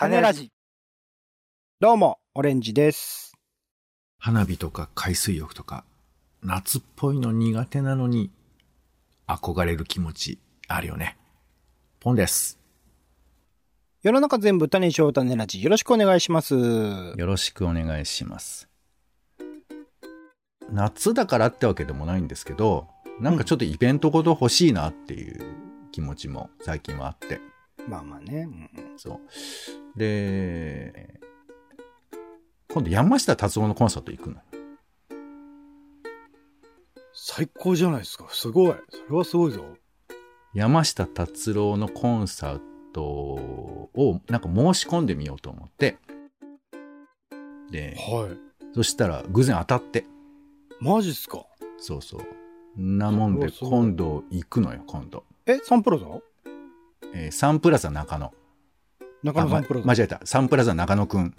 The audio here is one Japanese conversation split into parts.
種ラジ。どうも、オレンジです。花火とか海水浴とか、夏っぽいの苦手なのに、憧れる気持ちあるよね。ポンです。世の中全部種にしよう種ラジ。よろしくお願いします。よろしくお願いします。夏だからってわけでもないんですけど、なんかちょっとイベントごと欲しいなっていう気持ちも最近はあって。まあまあね。うんうんそう。で、今度山下達郎のコンサート行くの。最高じゃないですか。すごい。それはすごいぞ。山下達郎のコンサートをなんか申し込んでみようと思って、で、はい。そしたら偶然当たって、マジっすかそうそう。なもんで今度行くのよ、今度。え、サンプラザ？えーサンプラザ中野。中野サンプラザ。間違えた。サンプラザ中野くん。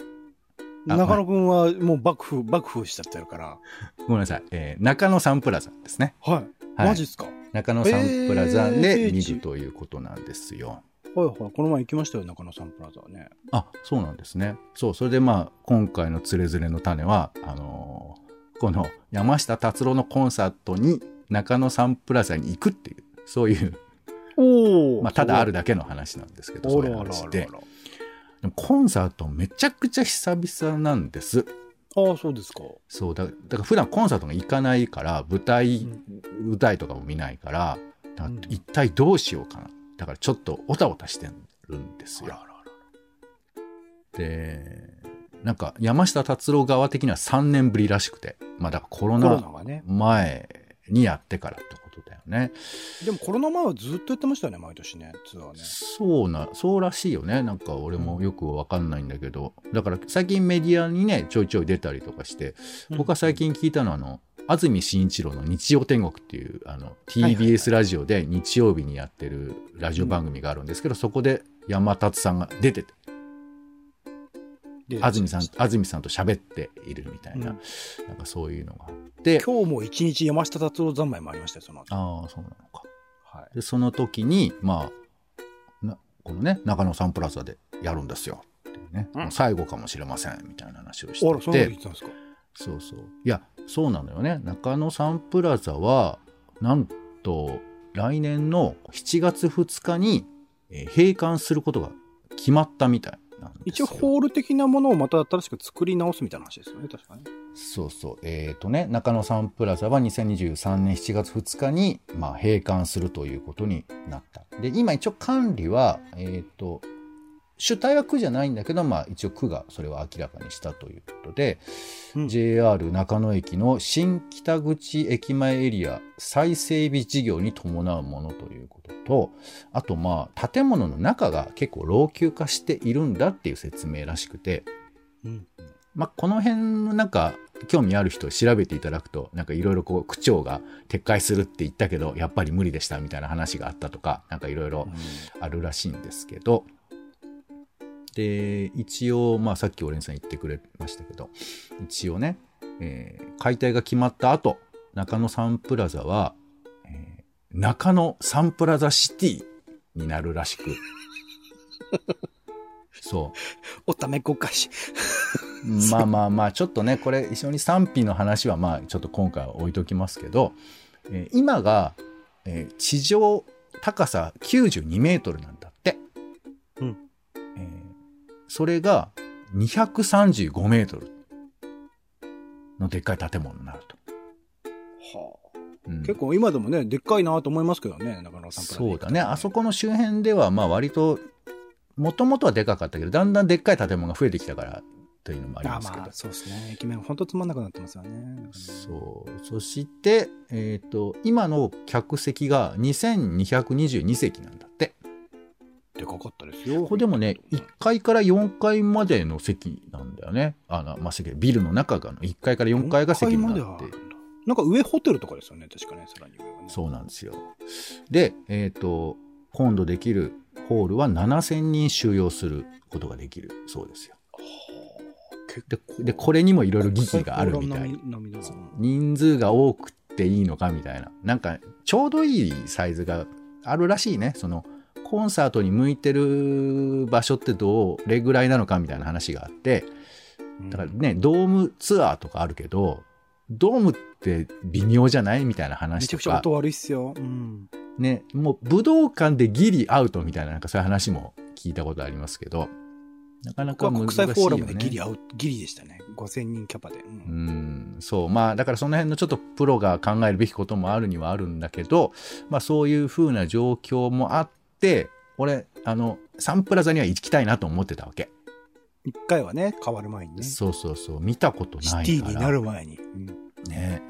あ中野くんはもう幕府、幕府しちゃってるから。ごめんなさい。えー中野サンプラザですね。はい。はいマジっすか？はい中野サンプラザえーで見るということなんですよ。はい。この前行きましたよ、中野サンプラザはね。あ、そうなんですね。そう、それでまあ、今回のつれづれの種は、あのーこの山下達郎のコンサートに中野サンプラザに行くっていう、そういう、まあ、ただあるだけの話なんですけど、そういう話で。でもコンサートめちゃくちゃ久々なんです。ああ、そうですか。そうだ、だから普段コンサートが行かないから、舞台、うん舞台とかも見ないから、だうん一体どうしようかな。だからちょっとおたおたしてるんですよ。で、なんか山下達郎側的には3年ぶりらしくて、まあだからコロナ。前にやってからとね。でもコロナ前はずっとやってましたよね、毎年ね、ツアーね。そうな、そうらしいよね。なんか俺もよくわかんないんだけど、だから最近メディアにね、ちょいちょい出たりとかして、僕は最近聞いたのはあの、安住紳一郎の日曜天国っていうあの TBS ラジオで日曜日にやってるラジオ番組があるんですけど、そこで山達さんが出てて、で安住さん、安住さんと喋っているみたいな、うんなんかそういうのがあって、今日も一日山下達郎三昧もありましたよ、その後。ああ、そうなのか。はい。で、その時に、まあ、なこのね、中野サンプラザでやるんですよ。ね、うん最後かもしれません、みたいな話をしててっ、てたんですか？そうそう。いや、そうなのよね。中野サンプラザは、なんと、来年の7月2日に、えー閉館することが決まったみたい。一応ホール的なものをまた新しく作り直すみたいな話ですよね、確かね。そうそう。えっ、とね、中野サンプラザは2023年7月2日に、まあ、閉館するということになった。で、今一応管理は、えっ、と、主体は区じゃないんだけど、まあ一応区がそれを明らかにしたということで、うん JR 中野駅の新北口駅前エリア再整備事業に伴うものということと、あとまあ建物の中が結構老朽化しているんだっていう説明らしくて、うん。まあ、この辺のなんか興味ある人調べていただくとなんかいろいろこう区長が撤回するって言ったけどやっぱり無理でしたみたいな話があったとかなんかいろいろあるらしいんですけどで一応まあさっきオレンさん言ってくれましたけど一応ね、えー解体が決まった後中野サンプラザは、えー中野サンプラザシティになるらしく。そう。おためっこかし。まあまあまあ、ちょっとね、これ、一緒に賛否の話は、まあ、ちょっと今回は置いときますけど、えー今が、えー地上高さ92メートルなんそれが235メートルのでっかい建物になると。はあ、うん結構今でもね、でっかいなと思いますけどね、中野サンプラザそうだね。あそこの周辺では、まあ割と、もともとはでかかったけど、だんだんでっかい建物が増えてきたからというのもありあますけどまあ、。そうですね。駅面ほんとつまんなくなってますよね。そう。そして、えっ、と、今の客席が2222席なんだって。でかかったですよ。ここでもね、1階から4階までの席なんだよね。あの、まあ、席ビルの中がの1階から4階が席になってなんか上ホテルとかですよね、確かね、さらに上はね。そうなんですよ。で、えっ、と、今度できるホールは7000人収容することができるそうですよ。結で、でこれにもいろいろ議議があるみたい。人数が多くていいのかみたいな。なんか、ちょうどいいサイズがあるらしいね。その、コンサートに向いてる場所ってどれぐらいなのかみたいな話があって、だからね、ドームツアーとかあるけど、ドームって微妙じゃないみたいなめ話とかちゃくちゃ音、悪いっすよ。うん。ね、もう武道館でギリアウトみたいななんかそういう話も聞いたことありますけど、なかなか難しいよ、ね。国際フォーラムでギリアウト、ギリでしたね。5000人キャパで。う。うんん、そう。まあ、だからその辺のちょっとプロが考えるべきこともあるにはあるんだけど、まあそういう風な状況もあって、俺、あの、サンプラザには行きたいなと思ってたわけ。一回はね、変わる前にね。そうそうそう。見たことないから。シティになる前に。うんね。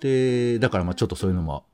で、だからまあちょっとそういうのも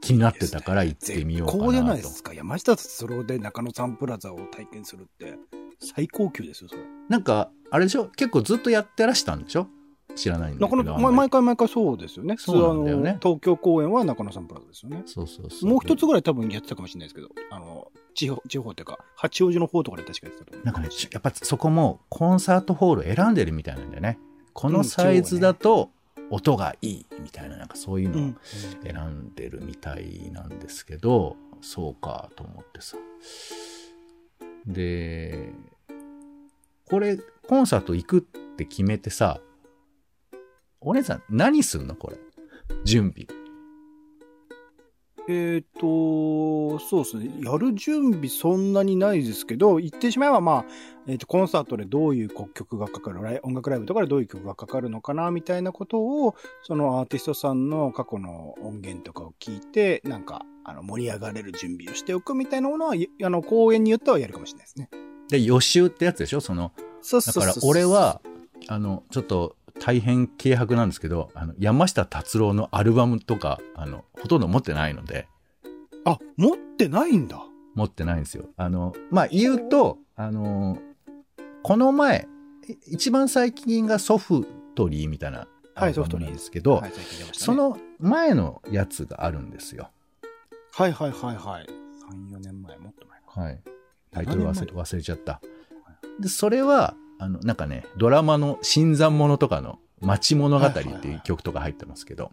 気になってたから行ってみようかなと。こうじゃないですか。山下達郎で中野サンプラザを体験するって、最高級ですよ、それ。なんか、あれでしょ？結構ずっとやってらしたんでしょ？知らないんだけど。毎回毎回そうですよね。そうなんだよね東京公演は中野サンプラザですよね。そうそうそう。もう一つぐらい多分やってたかもしれないですけど、あの、地方、地方っていうか、八王子の方とかで確かやってたと思う。なんかね、やっぱそこもコンサートホール選んでるみたいなんだよね。このサイズだと音がいいみたいな、なんかそういうのをうん。選んでるみたいなんですけど、そうかと思ってさ。で、これ、コンサート行くって決めてさ、お姉さん何すんのこれ？準備。えっ、と、そうですね。やる準備そんなにないですけど、言ってしまえばまあ、えっ、と、コンサートでどういう曲がかかる、音楽ライブとかでどういう曲がかかるのかな、みたいなことを、そのアーティストさんの過去の音源とかを聞いて、なんか、あの、盛り上がれる準備をしておくみたいなものは、いあの、公演によってはやるかもしれないですね。で、予習ってやつでしょ？その、だからそうそうそうそう。俺は、あの、ちょっと大変軽薄なんですけど、あの、山下達郎のアルバムとか、あの、ほとんど持ってないので、あ、持ってないんだ。持ってないんですよ。あの、まあ、言うと、あの、この前、い一番最近がソフトリーみたいなアルバムなんですけど、はい、ねそ、の前のやつがあるんですよ。はいはいはいはい。3、4年前、もっと前か。はい。タイトル忘れ7年忘れちゃった。で、それは、あの、なんかね、ドラマの新参者とかの街物語っていう曲とか入ってますけど、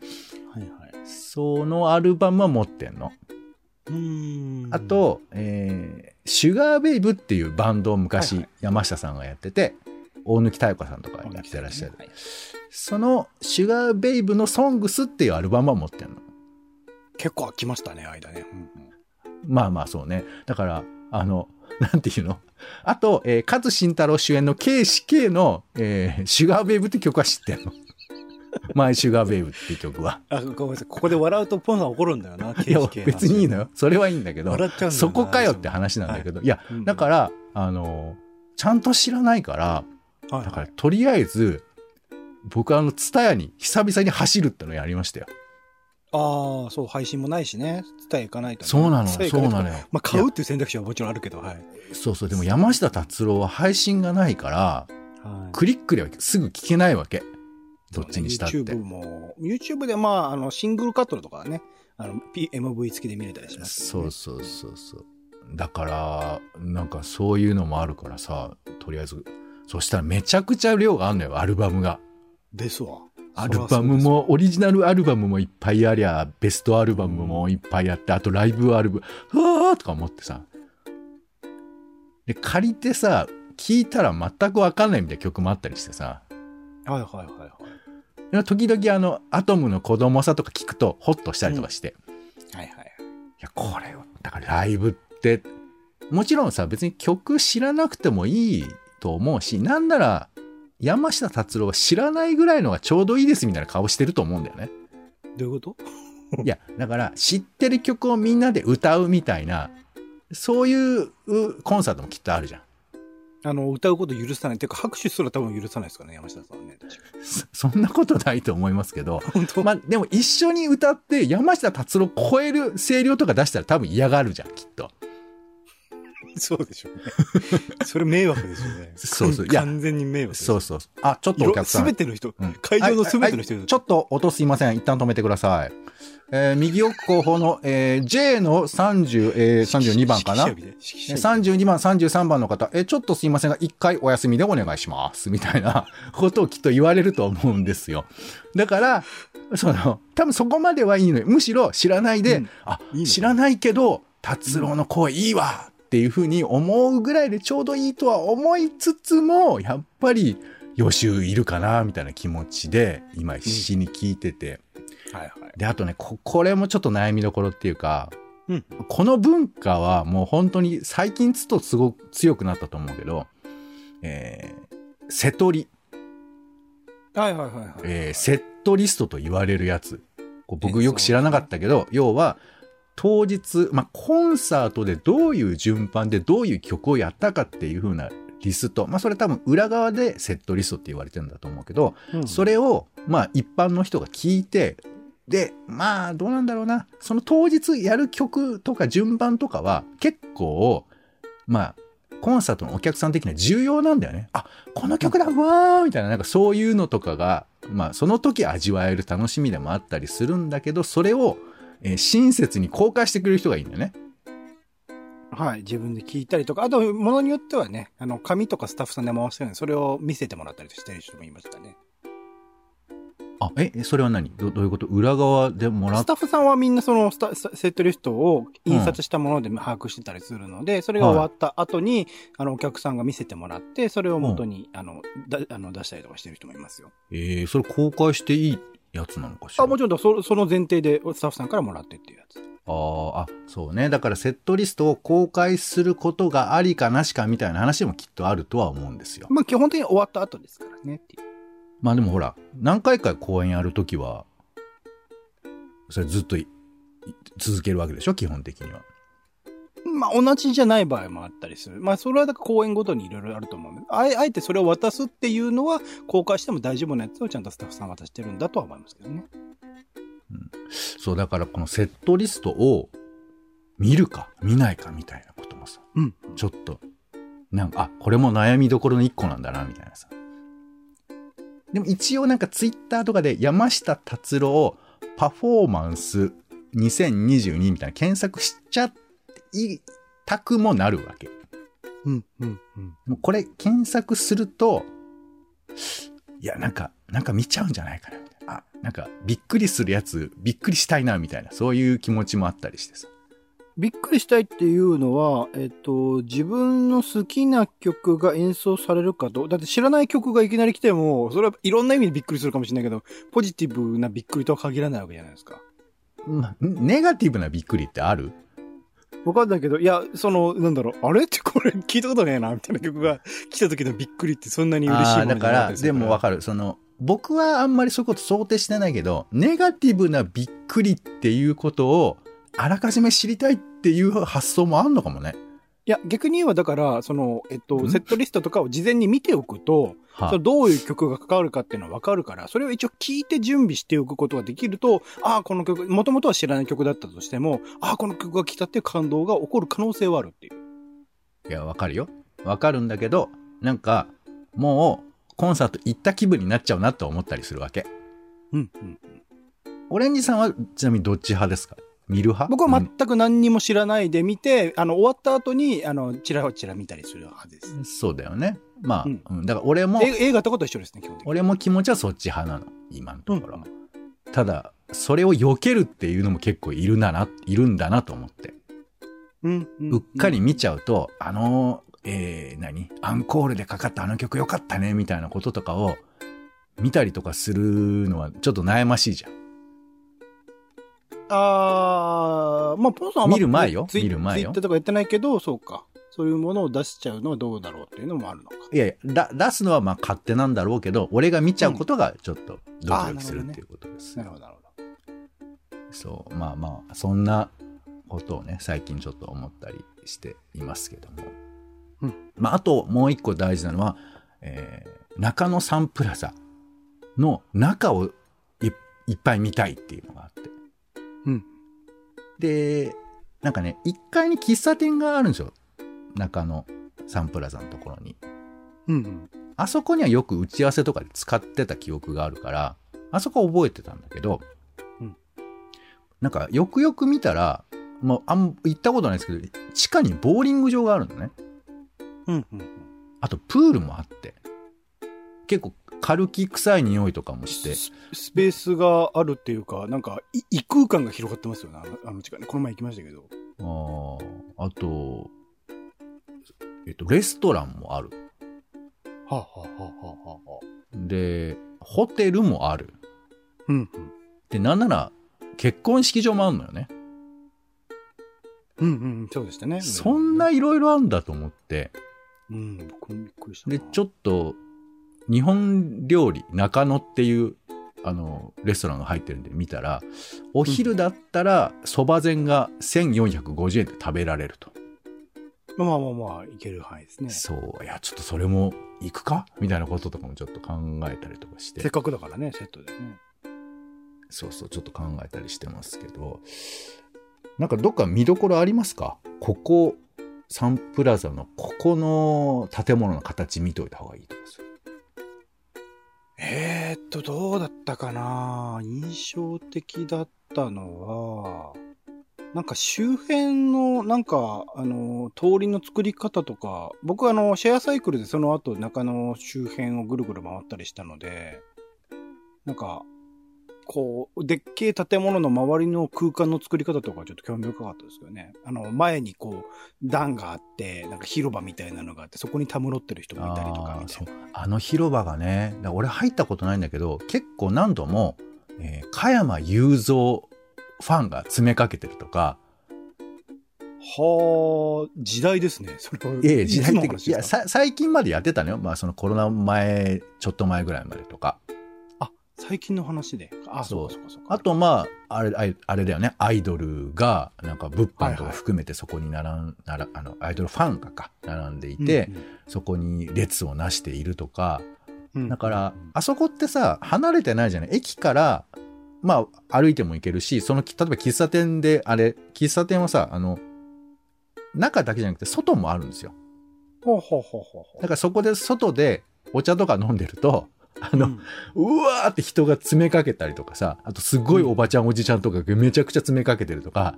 はいはい。そのアルバムは持ってんの。うーんあ、と、えー、シュガーベイブっていうバンドをはい昔はい山下さんがやってて、大貫妙子さんとかやってらっしゃる。はいそのシュガーベイブのソングスっていうアルバムは持ってんの。結構空きましたね、間ね。うんうんまあまあそうね。だから、あの、なんていうの？あと、えー、勝慎太郎主演の KCK の、えー、シュガーベイブって曲は知ってんの？マイシュガーベイブっていう曲は。あ、ごめんなさい。ここで笑うとポンさん怒るんだよな。いや別にいいのよ。それはいいんだけど、笑っちゃうんだよなそこかよって話なんだけど、いや、うんだから、あの、ちゃんと知らないから、はいだから、とりあえず、僕はあの、ツタヤに久々に走るってのをやりましたよ。ああ、そう、配信もないしね。伝え行かないと、ね。そうなの、そうなのよ。まあ、買うっていう選択肢はもちろんあるけど、はい。そうそう、でも山下達郎は配信がないから、はい。クリックではすぐ聞けないわけ。どっちにしたって。YouTube も、YouTube でまあ、あの、シングルカットとかね、あの、P- MV 付きで見れたりしますね、そうそうそうそう。だから、なんかそういうのもあるからさ、とりあえず、そしたらめちゃくちゃ量があんのよ、アルバムが。ですわ。アルバムも、オリジナルアルバムもいっぱいありゃ、ベストアルバムもいっぱいあって、あとライブアルバム、うわーとか思ってさ。で、借りてさ、聞いたら全くわかんないみたいな曲もあったりしてさ。はいはいはいはい。で時々あの、アトムの子供さとか聞くと、ホッとしたりとかして。はいはい。いや、これは、だからライブって、もちろんさ、別に曲知らなくてもいいと思うし、なんなら、山下達郎は知らないぐらいのがちょうどいいですみたいな顔してると思うんだよね。どういうこと？いや、だから、知ってる曲をみんなで歌うみたいな、そういううコンサートもきっとあるじゃん。あの、歌うこと許さない。っていうか、拍手すら多分許さないですからね、山下さんはね。確かそそんなことないと思いますけど、本当？まあ、でも一緒に歌って山下達郎超える声量とか出したら多分嫌がるじゃん、きっと。そうでしょうね。それ迷惑ですよね。そうそういや完全に迷惑です。そうそう。あ、ちょっとお客さん。すべての人、うん会場のすべての人はいはいちょっと音すいません。一旦止めてください。えー右奥後方の、えー J の30、えー32番かな？指揮者みたい指揮者みたい32番、33番の方、えーちょっとすいませんが、一回お休みでお願いします。みたいなことをきっと言われると思うんですよ。だから、その、多分そこまではいいのよ。むしろ知らないで、うんあいいの、知らないけど、達郎の声いいわっていうふうに思うぐらいでちょうどいいとは思いつつも、やっぱり予習いるかな、みたいな気持ちで、今必死に聞いてて。はいはい。で、あとねこ、これもちょっと悩みどころっていうか、うん。この文化はもう本当に最近つとすごく強くなったと思うけど、えー、瀬取り、はいはいはいはい。えーセットリストと言われるやつ。こう僕よく知らなかったけど、要は、当日、まあ、コンサートでどういう順番でどういう曲をやったかっていう風なリスト。まあ、それ多分裏側でセットリストって言われてるんだと思うけど、うんそれを、まあ、一般の人が聞いて、で、まあ、どうなんだろうな。その当日やる曲とか順番とかは結構、まあ、コンサートのお客さん的には重要なんだよね。あ、この曲だ、うわーみたいな、なんかそういうのとかが、まあ、その時味わえる楽しみでもあったりするんだけど、それを、えー親切に公開してくれる人がいいんだよね。はい。自分で聞いたりとか、あと、ものによってはね、あの、紙とかスタッフさんで回してるんで、それを見せてもらったりしてる人もいましたね。あ、え、えそれは何？どどういうこと？裏側でもらっスタッフさんはみんなそのスタセットリストを印刷したもので把握してたりするので、それが終わった後に、あの、お客さんが見せてもらって、それを元に、あの、だあの出したりとかしてる人もいますよ。えー、それ公開していいやつなのかしらあ、もちろんそ、その前提でスタッフさんからもらってっていうやつ。あーあ、そうね。だからセットリストを公開することがありかなしかみたいな話もきっとあるとは思うんですよ。まあ、基本的に終わった後ですからねっていう。まあでもほら、何回か公演やるときは、それずっと続けるわけでしょ？基本的には。まあ、同じじゃない場合もあったりする。まあ、それはだから公演ごとにいろいろあると思うんで、あえあえてそれを渡すっていうのは、公開しても大丈夫なやつをちゃんとスタッフさん渡してるんだとは思いますけどね。そう、だからこのセットリストを見るか見ないかみたいなこともさ、うん。ちょっと、なんか、あ、これも悩みどころの一個なんだな、みたいなさ。でも一応なんかツイッターとかで山下達郎パフォーマンス2022みたいな検索しちゃいたくもなるわけ。うん、うん、うん。もうこれ検索すると、いや、なんか、なんか見ちゃうんじゃないかな、みたいな。あ、なんか、びっくりするやつ、びっくりしたいな、みたいな、そういう気持ちもあったりしてさ。びっくりしたいっていうのは、えっと、自分の好きな曲が演奏されるかと、だって知らない曲がいきなり来ても、それはいろんな意味でびっくりするかもしれないけど、ポジティブなびっくりとは限らないわけじゃないですか。まあ、ネガティブなびっくりってある？わかんないけど、いや、その、なんだろう、あれってこれ 聞いたことねえな、みたいな曲が来た時のびっくりってそんなに嬉しいものじゃなあーだから、でもわかる。その、僕はあんまりそういうこと想定してないけど、ネガティブなびっくりっていうことを、あらかじめ知りたいっていう発想もあんのかもね。いや、逆に言えばだから、その、えっと、ん？セットリストとかを事前に見ておくと、はそのどういう曲が関わるかっていうのは分かるから、それを一応聞いて準備しておくことができると、ああ、この曲、もともとは知らない曲だったとしても、ああ、この曲が来たっていう感動が起こる可能性はあるっていう。いや、わかるよ。わかるんだけど、なんか、もう、コンサート行った気分になっちゃうなって思ったりするわけ。うん、うん。オレンジさんは、ちなみにどっち派ですか？見る派？僕はうん全く何にも知らないで見て、あの、終わった後に、あの、チラチラ見たりするはずです。そうだよね。まあ、うんうんだから俺も、え映画とかと一緒ですね、基本的に。俺も気持ちはそっち派なの。今のところ。うんただ、それを避けるっていうのも結構いるんだな、いるんだなと思って。うん、うん。うっかり見ちゃうと、あの、えー、何？アンコールでかかったあの曲よかったね、みたいなこととかを見たりとかするのはちょっと悩ましいじゃん。あー、まあ、ポンさんはま見る前よ見る前よツイッターとかやってないけど、そうか。そういうものを出しちゃうのはどうだろうっていうのもあるのか。いやいや、だ出すのはまあ勝手なんだろうけど、俺が見ちゃうことがちょっとドキドキするっていうことです。なるほど、なるほど。そう、まあまあ、そんなことをね、最近ちょっと思ったりしていますけども。うんまあ、あともう一個大事なのは、えー中野サンプラザの中をいいっぱい見たいっていうのがあって。うん。で、なんかね、1階に喫茶店があるんですよ。中野サンプラザのところに。うん、うん。あそこにはよく打ち合わせとかで使ってた記憶があるから、あそこは覚えてたんだけど、うんなんかよくよく見たら、もうあん行ったことないですけど、地下にボーリング場があるのね。うん、うん。あとプールもあって、結構軽き臭い匂いとかもして、ススペースがあるっていうか、なんか、い異空間が広がってますよね、あのあの地下ね。この前行きましたけど。あーあと、えっと、レストランもある。はあ、はあはあはあはあ、で、ホテルもある。うんうん。で、なんなら、結婚式場もあるのよね。うんうん、そうでしたね。そんないろいろあるんだと思って。うん、僕もびっくりしたな。で、ちょっと、日本料理、中野っていう、あの、レストランが入ってるんで見たら、お昼だったら、蕎麦膳が1450円で食べられると。まあまあまあ、いける範囲ですね。そう、いや、ちょっとそれも行くか？みたいなこととかもちょっと考えたりとかしてせっ。かくだからね、セットでね。そうそう、ちょっと考えたりしてますけど、なんかどっか見どころありますか？ここ、サンプラザのここの建物の形見といた方がいいとかですよ。えー、っと、どうだったかな？印象的だったのは、なんか周辺の、なんか、あの、通りの作り方とか、僕あの、シェアサイクルでその後中野周辺をぐるぐる回ったりしたので、なんか、こう、でっけえ建物の周りの空間の作り方とかちょっと興味深かったですけどね。あの、前にこう、段があって、なんか広場みたいなのがあって、そこにたむろってる人もいたりとかあの広場がね、俺入ったことないんだけど、結構何度も、えー加山雄三ファンが詰めかけてるとか、はあ、時代ですね。それは。ええ時代的いや、最近までやってたのよ。まあそのコロナ前、ちょっと前ぐらいまでとか。あ、最近の話で。あ、そそうそうかそうか。あとまあ、あれ、あれだよね。アイドルが、なんか物販とか含めてそこに並ん、ならあの、アイドルファンがか、並んでいて、そこに列をなしているとか、うん、うんだから、あそこってさ、離れてないじゃない？駅から、まあ、歩いても行けるし、その、例えば喫茶店で、あれ、喫茶店はさ、あの、中だけじゃなくて外もあるんですよ。ほうほうほうほう。だからそこで外でお茶とか飲んでると、あの、うん。うわーって人が詰めかけたりとかさ、あとすごいおばちゃんおじちゃんとかがめちゃくちゃ詰めかけてるとか、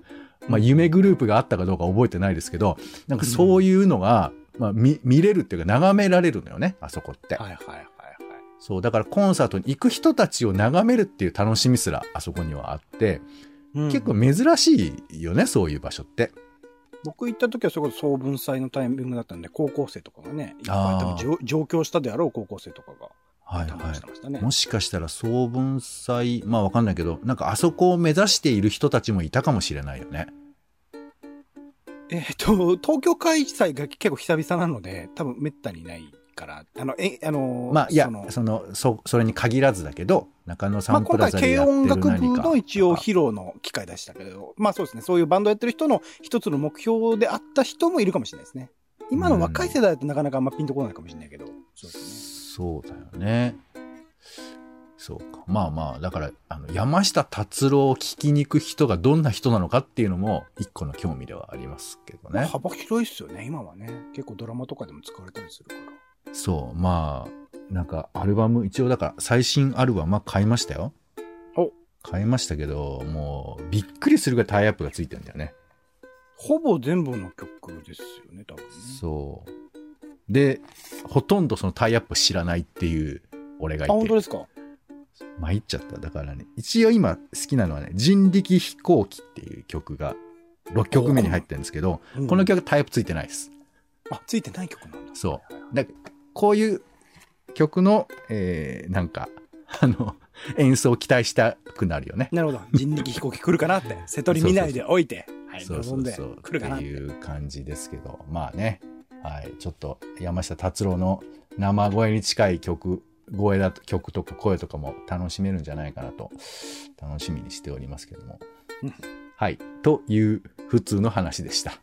まあ夢グループがあったかどうか覚えてないですけど、なんかそういうのが、まあ見、見れるっていうか眺められるのよね、あそこって。はいはいはいはい。そう、だからコンサートに行く人たちを眺めるっていう楽しみすらあそこにはあって、うん。結構珍しいよね、そういう場所って。僕行った時はそれこそ総文祭のタイミングだったんで、高校生とかがね、いっぱい上京したであろう高校生とかが、はいは。い。もしかしたら総文祭、まあわかんないけど、なんかあそこを目指している人たちもいたかもしれないよね。えっ、と、東京開催が結構久々なので、多分滅多にないから、あの、え、あの、まあ、いやそ、のその、そ、それに限らずだけど、中野サまあ、ンプ今回、ラザでやって軽音楽る何か。部の一応披露の機会でしたけど、まあそうですね、そういうバンドやってる人の一つの目標であった人もいるかもしれないですね。今の若い世代だとなかなかあんまピンとこないかもしれないけど、そうですそうだよね。そうか。まあまあ、だから、あの、山下達郎を聞きに行く人がどんな人なのかっていうのも、一個の興味ではありますけどね。ね。幅広いですよね、今はね。結構ドラマとかでも使われたりするから。そう、まあ、なんか、アルバム、一応だから、最新アルバムは買いましたよ。お買いましたけど、もう、びっくりするぐらいタイアップがついてるんだよね。ほぼ全部の曲ですよね、多分ね。そう。で、ほとんどそのタイアップ知らないっていう、俺がいあ、本て当。ですか？参っちゃった。だからね、一応今好きなのはね、人力飛行機っていう曲が6曲目に入ってるんですけど、うんこの曲タイアップついてないです。あ、ついてない曲なんだ。そうはいはいだこういう曲の、えー、なんか、あの、演奏を期待したくなるよね。なるほど。人力飛行機来るかなって。瀬戸り見ないでおいて。はい、そうそ望んでうそう。来るかなってて。っいう感じですけど、まあね、はい、ちょっと山下達郎の生声に近い曲、声だと、曲とか声とかも楽しめるんじゃないかなと、楽しみにしておりますけどもうん。はい。という普通の話でした。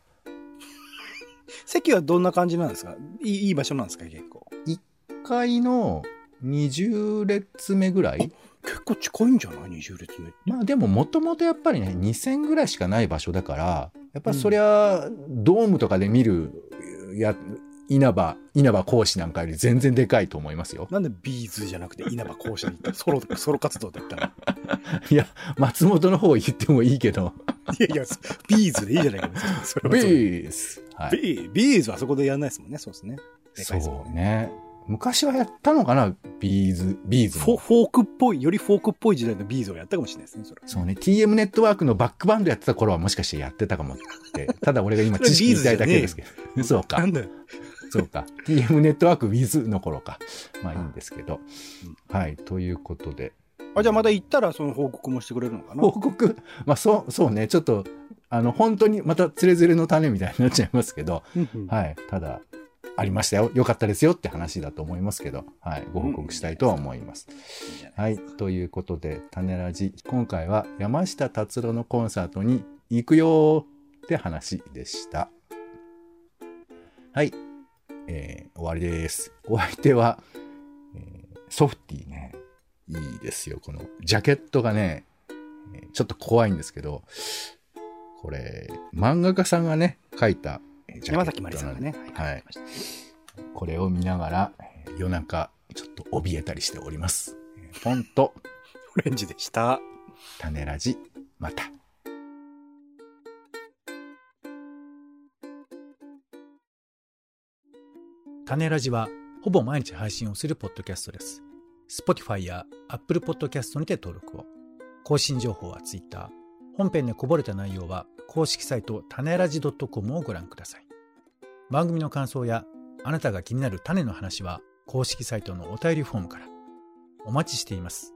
席はどんな感じなんですか？いいいい場所なんですか？結構。1階の20列目ぐらい結構近いんじゃない ?20 列目。まあでももともとやっぱりね、2000ぐらいしかない場所だから、やっぱりそりゃ、ドームとかで見る、や、稲葉、稲葉講師なんかより全然でかいと思いますよ。なんでビーズじゃなくて稲葉講師に行った？ソロ、ソロ活動で言ったら。いや、松本の方言ってもいいけど、いやいや、 B'z でいいじゃないか。それはそビースはい。ビーズはそこでやんないですもんね。そうですね。でかいですもんそうね。昔はやったのかな？ B'z、B'z フォも。フォークっぽい、よりフォークっぽい時代の B'z をやったかもしれないですね、それ。そうね、TM ネットワークのバックバンドやってた頃はもしかしてやってたかもって。ただ俺が今知識言いたいだけですけど。そうかな。んだよ。そうか。TM ネットワーク Wiz の頃か。まあいいんですけど。はい。ということで。あ、じゃあまた行ったらその報告もしてくれるのかな？報告、まあそう、そうね。ちょっと、あの、本当にまたつれづれの種みたいになっちゃいますけど。はい。ただ、ありましたよ。よかったですよって話だと思いますけど。はい。ご報告したいとは思います。いいじゃないはい。ということで、種ラジ。今回は山下達郎のコンサートに行くよーって話でした。はい。えー終わりです。お相手は、えーソフティね。いいですよ。このジャケットがね、えーちょっと怖いんですけど、これ、漫画家さんがね、描いた山崎まりさんがね。はいこれを見ながら、えー夜中、ちょっと怯えたりしております。えーフォント、オレンジでした。種ラジ、また。種ラジはほぼ毎日配信をするポッドキャストです。Spotify や Apple Podcast にて登録を。更新情報は Twitter。本編でこぼれた内容は公式サイト種ラジ .com をご覧ください。番組の感想やあなたが気になる種の話は公式サイトのお便りフォームから。お待ちしています。